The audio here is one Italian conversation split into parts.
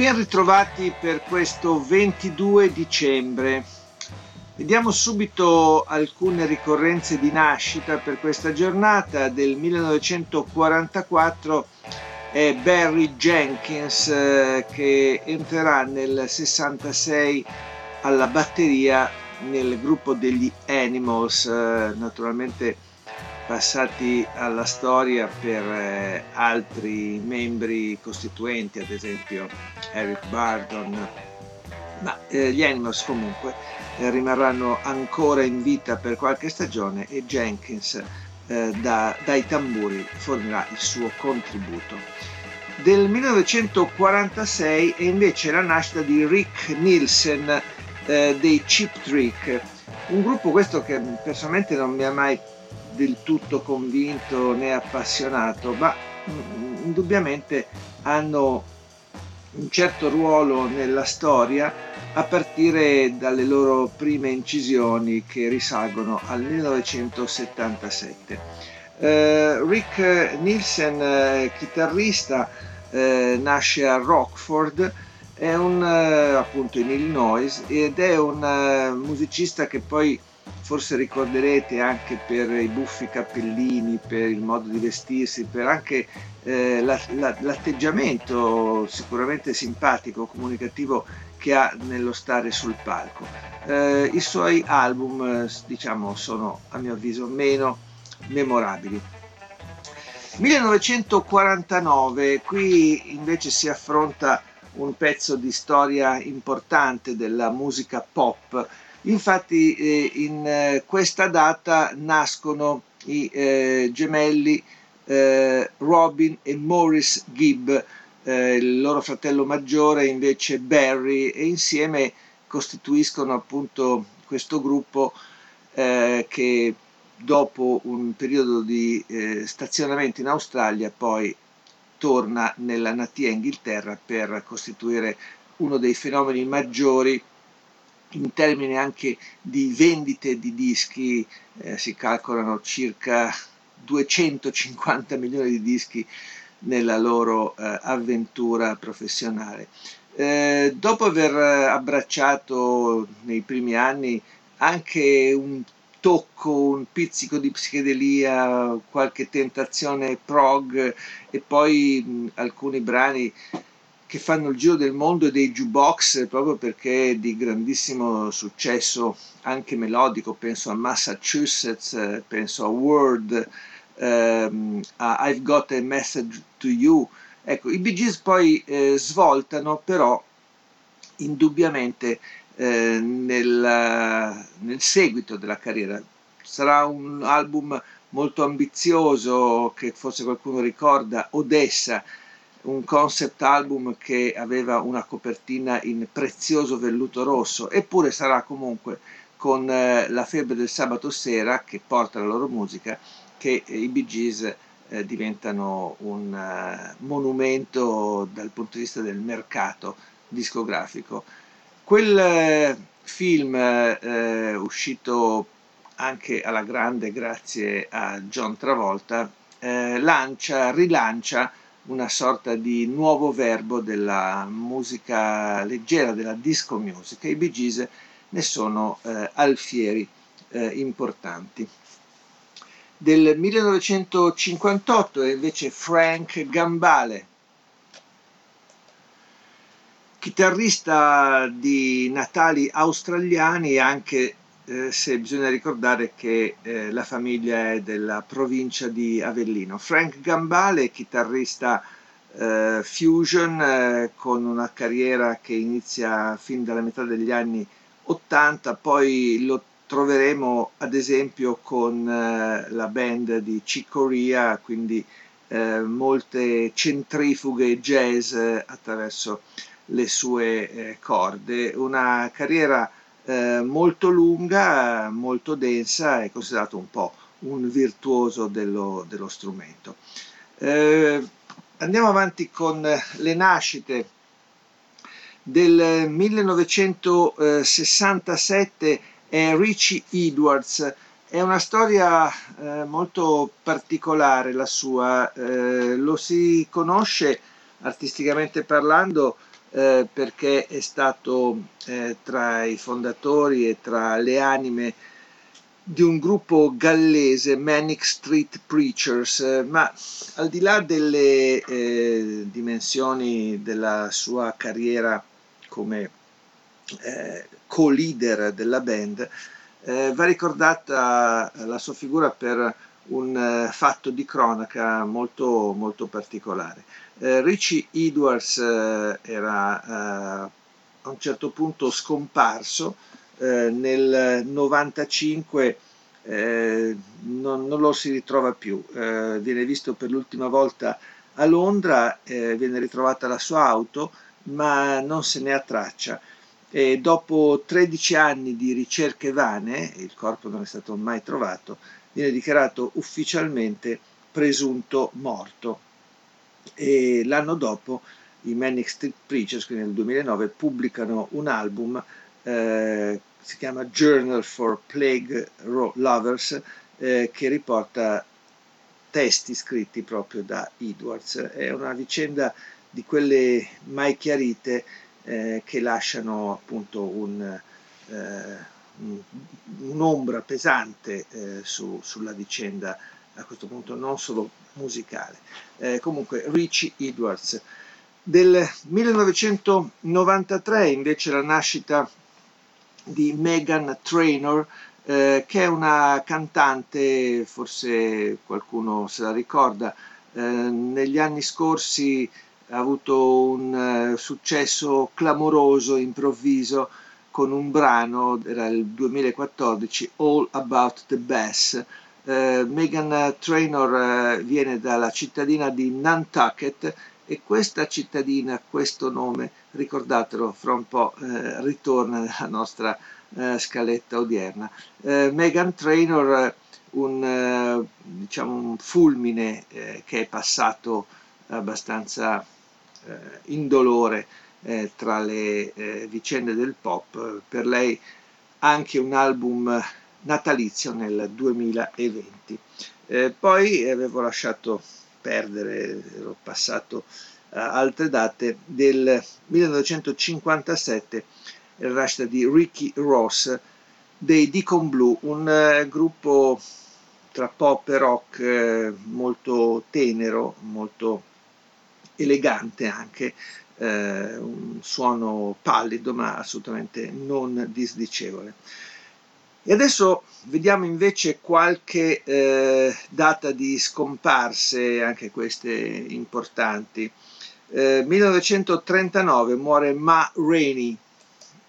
Ben ritrovati per questo 22 dicembre. Vediamo subito alcune ricorrenze di nascita per questa giornata. Del 1944 è Barry Jenkins eh, che entrerà nel 66 alla batteria nel gruppo degli Animals, eh, naturalmente passati alla storia per eh, altri membri costituenti, ad esempio Eric Bardon, ma eh, gli Animals comunque eh, rimarranno ancora in vita per qualche stagione e Jenkins eh, da, dai tamburi fornirà il suo contributo. Del 1946 è invece la nascita di Rick Nielsen eh, dei Chip Trick, un gruppo questo che personalmente non mi ha mai del tutto convinto né appassionato, ma mm, indubbiamente hanno un certo ruolo nella storia a partire dalle loro prime incisioni che risalgono al 1977. Eh, Rick Nielsen, eh, chitarrista, eh, nasce a Rockford, è un, eh, appunto in Illinois ed è un eh, musicista che poi forse ricorderete anche per i buffi cappellini, per il modo di vestirsi, per anche eh, la, la, l'atteggiamento sicuramente simpatico, comunicativo che ha nello stare sul palco. Eh, I suoi album, diciamo, sono a mio avviso meno memorabili. 1949, qui invece si affronta un pezzo di storia importante della musica pop. Infatti eh, in eh, questa data nascono i eh, gemelli eh, Robin e Morris Gibb, eh, il loro fratello maggiore invece Barry. E insieme costituiscono appunto questo gruppo eh, che dopo un periodo di stazionamento in Australia poi torna nella natia Inghilterra per costituire uno dei fenomeni maggiori in termini anche di vendite di dischi eh, si calcolano circa 250 milioni di dischi nella loro eh, avventura professionale. Eh, dopo aver abbracciato nei primi anni anche un tocco, un pizzico di psichedelia, qualche tentazione prog e poi mh, alcuni brani che fanno il giro del mondo e dei jukebox proprio perché è di grandissimo successo anche melodico, penso a Massachusetts, penso a Word, ehm, a I've Got a Message to You. Ecco, i Bee Gees poi eh, svoltano però indubbiamente eh, nel, nel seguito della carriera. Sarà un album molto ambizioso che forse qualcuno ricorda, Odessa, un concept album che aveva una copertina in prezioso velluto rosso, eppure sarà comunque con eh, la febbre del sabato sera che porta la loro musica che i Bee Gees eh, diventano un uh, monumento dal punto di vista del mercato discografico. Quel eh, film eh, uscito anche alla grande grazie a John Travolta eh, lancia, rilancia una sorta di nuovo verbo della musica leggera, della disco music i Bee Gees ne sono eh, alfieri eh, importanti. Del 1958 è invece Frank Gambale, chitarrista di natali australiani anche eh, se bisogna ricordare che eh, la famiglia è della provincia di Avellino. Frank Gambale, chitarrista eh, fusion eh, con una carriera che inizia fin dalla metà degli anni 80, poi lo troveremo ad esempio con eh, la band di Chick Corea, quindi eh, molte centrifughe jazz attraverso le sue eh, corde. Una carriera eh, molto lunga, molto densa, è considerato un po' un virtuoso dello, dello strumento. Eh, andiamo avanti con le nascite. Del 1967 è Richie Edwards, è una storia eh, molto particolare la sua, eh, lo si conosce artisticamente parlando eh, perché è stato eh, tra i fondatori e tra le anime di un gruppo gallese, Manic Street Preachers, eh, ma al di là delle eh, dimensioni della sua carriera come eh, co-leader della band, eh, va ricordata la sua figura per un eh, fatto di cronaca molto, molto particolare. Eh, Richie Edwards era a un certo punto scomparso, eh, nel 95 eh, non, non, lo si ritrova più, eh, viene visto per l'ultima volta a Londra, eh, viene ritrovata la sua auto, ma non se ne ha traccia. E dopo 13 anni di ricerche vane, il corpo non è stato mai trovato, viene dichiarato ufficialmente presunto morto. E l'anno dopo i Manic Street Preachers, quindi nel 2009, pubblicano un album eh, si chiama Journal for Plague Lovers, eh, che riporta testi scritti proprio da Edwards. È una vicenda di quelle mai chiarite eh, che lasciano appunto un, eh, un'ombra pesante eh, su, sulla vicenda a questo punto non solo musicale. Eh, comunque Richie Edwards. Del 1993 invece la nascita di Megan Trainor, eh, che è una cantante, forse qualcuno se la ricorda, eh, negli anni scorsi ha avuto un uh, successo clamoroso, improvviso, con un brano, era il 2014, All About the Bass. Uh, Megan Trainor uh, viene dalla cittadina di Nantucket e questa cittadina, questo nome, ricordatelo, fra un po' eh, ritorna nella nostra eh, scaletta odierna. Eh, Megan Trainor, un, eh, diciamo un fulmine eh, che è passato abbastanza eh, tra le vicende del pop, per lei anche un album natalizio nel 2020. poi avevo lasciato perdere, ero passato a altre date, del 1957 il nascita di Ricky Ross dei Deacon Blue, un uh, gruppo tra pop e rock uh, molto tenero, molto elegante anche, uh, un suono pallido ma assolutamente non disdicevole. E adesso vediamo invece qualche eh, data di scomparse, anche queste importanti. Eh, 1939 muore Ma Rainey.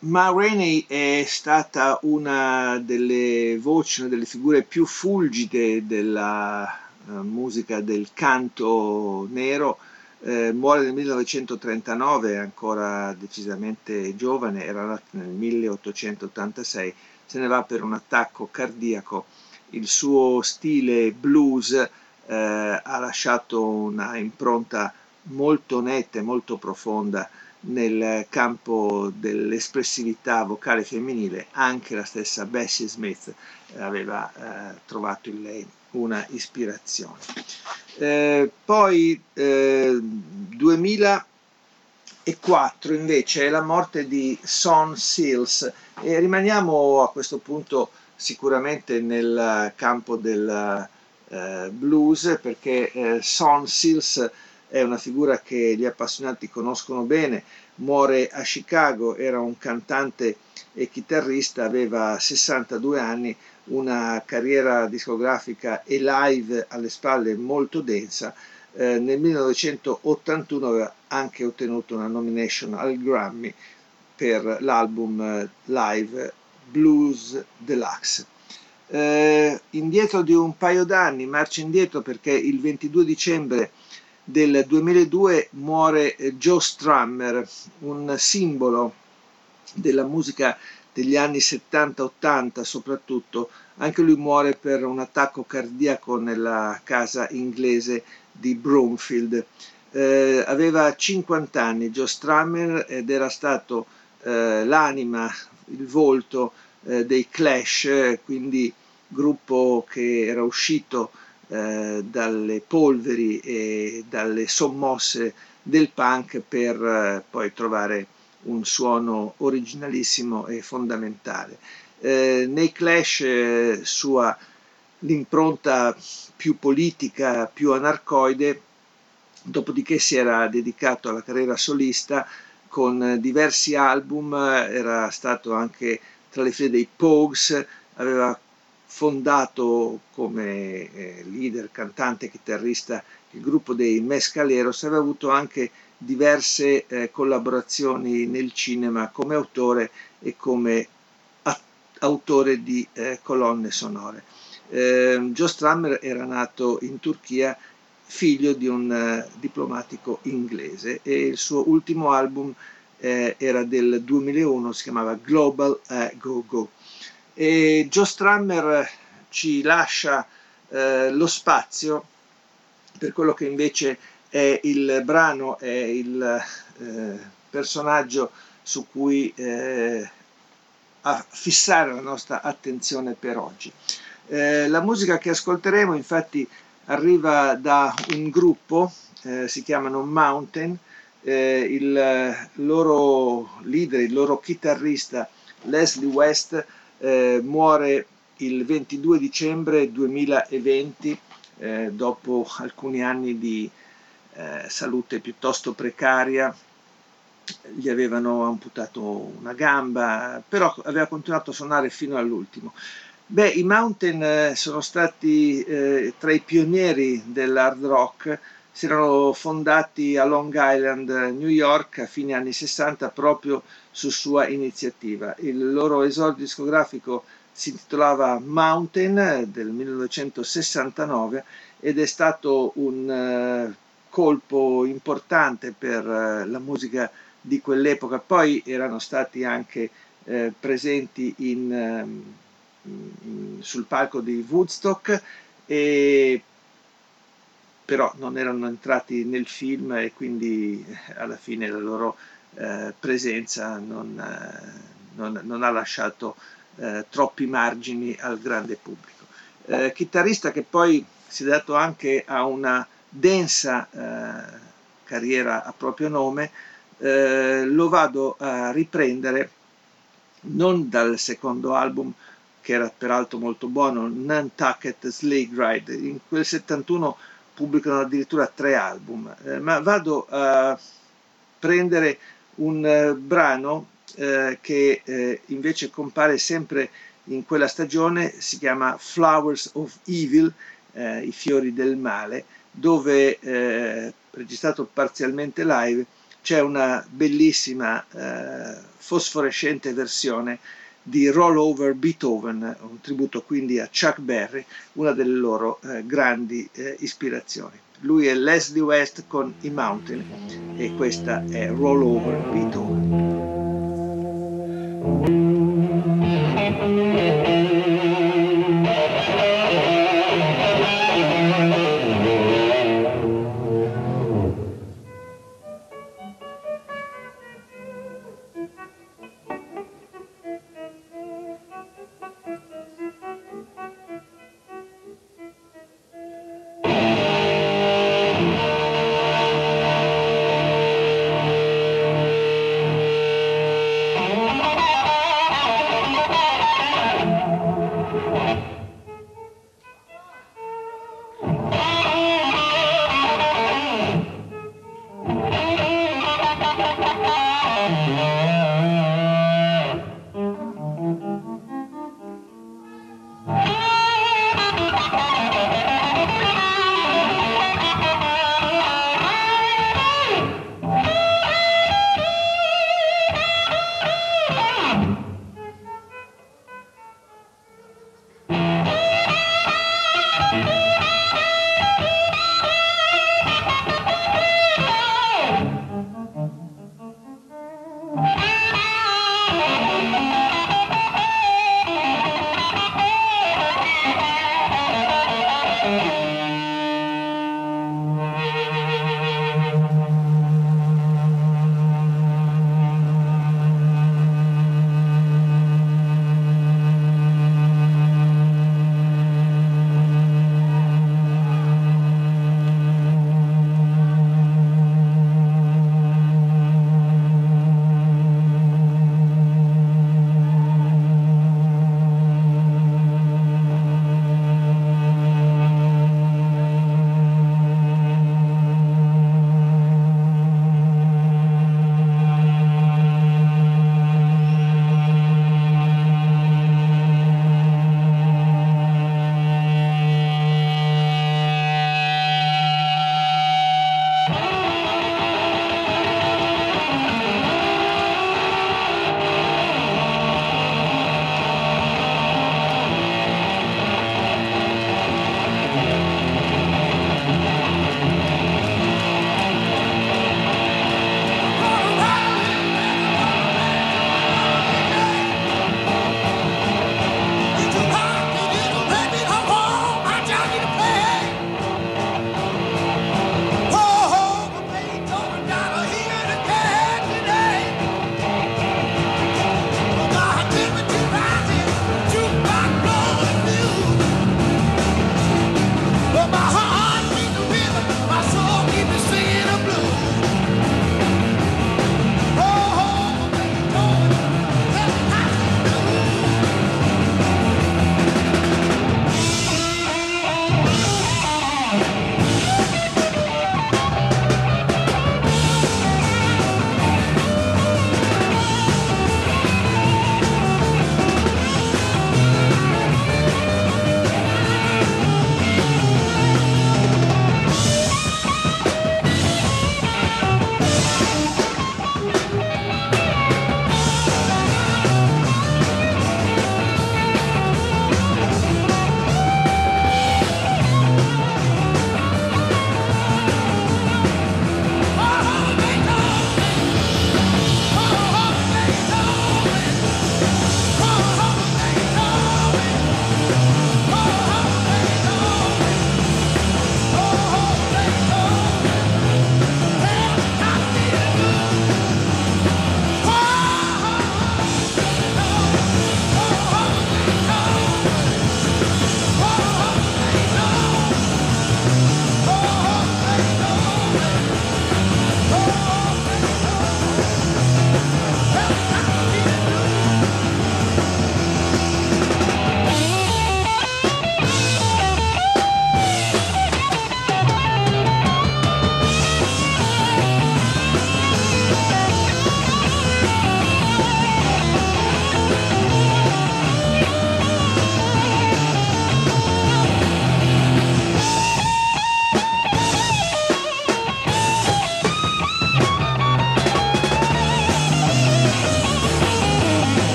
Ma Rainey è stata una delle voci, una delle figure più fulgide della uh, musica del canto nero. Eh, muore nel 1939, ancora decisamente giovane, era nata nel 1886 se ne va per un attacco cardiaco. Il suo stile blues eh, ha lasciato una impronta molto netta e molto profonda nel campo dell'espressività vocale femminile, anche la stessa Bessie Smith aveva eh, trovato in lei una ispirazione. Eh, poi eh, 2000 e 4 invece è la morte di Son Seals. E rimaniamo a questo punto sicuramente nel campo del eh, blues perché eh, Son Seals è una figura che gli appassionati conoscono bene, muore a Chicago, era un cantante e chitarrista, aveva 62 anni, una carriera discografica e live alle spalle molto densa eh, nel 1981 aveva anche ottenuto una nomination al Grammy per l'album eh, live Blues Deluxe. Eh, indietro di un paio d'anni, marcia indietro perché il 22 dicembre del 2002 muore eh, Joe Strummer, un simbolo della musica degli anni 70-80 soprattutto, anche lui muore per un attacco cardiaco nella casa inglese di Broomfield. Eh, aveva 50 anni Joe Strummer ed era stato eh, l'anima, il volto eh, dei Clash, quindi gruppo che era uscito eh, dalle polveri e dalle sommosse del punk per eh, poi trovare un suono originalissimo e fondamentale. Eh, nei Clash eh, sua l'impronta più politica, più anarcoide, dopodiché si era dedicato alla carriera solista con diversi album, era stato anche tra le file dei Pogues, aveva fondato come eh, leader, cantante, chitarrista il gruppo dei Mescaleros, aveva avuto anche diverse eh, collaborazioni nel cinema come autore e come autore di eh, colonne sonore. Eh, Joe Strummer era nato in Turchia figlio di un eh, diplomatico inglese e il suo ultimo album eh, era del 2001, si chiamava Global eh, Go Go. E Joe Strummer ci lascia eh, lo spazio per quello che invece è il brano, è il eh, personaggio su cui eh, fissare la nostra attenzione per oggi. Eh, la musica che ascolteremo infatti arriva da un gruppo, eh, si chiamano Mountain, eh, il loro leader, il loro chitarrista Leslie West eh, muore il 22 dicembre 2020 dopo alcuni anni di eh, salute piuttosto precaria, gli avevano amputato una gamba, però aveva continuato a suonare fino all'ultimo. Beh, i Mountain eh, sono stati eh, tra i pionieri dell'hard rock, si erano fondati a Long Island, New York, a fine anni 60 proprio su sua iniziativa. Il loro esordio discografico si intitolava Mountain del 1969 ed è stato un uh, colpo importante per eh, la musica di quell'epoca. Poi erano stati anche eh, presenti in, ehm, in, sul palco di Woodstock, e, però non erano entrati nel film e quindi eh, alla fine la loro eh, presenza non, eh, non, non, ha lasciato eh, troppi margini al grande pubblico. chitarrista che poi si è dato anche a una densa eh, carriera a proprio nome, eh, lo vado a riprendere non dal secondo album, che era peraltro molto buono, Nantucket Slave Ride, in quel 71 pubblicano addirittura tre album, eh, ma vado a prendere un eh, brano eh, che eh, invece compare sempre in quella stagione, si chiama Flowers of Evil, i fiori del male, dove eh, registrato parzialmente live c'è una bellissima eh, fosforescente versione di Roll Over Beethoven, un tributo quindi a Chuck Berry, una delle loro eh, grandi eh, ispirazioni. Lui è Leslie West con I Mountain e questa è Roll Over Beethoven.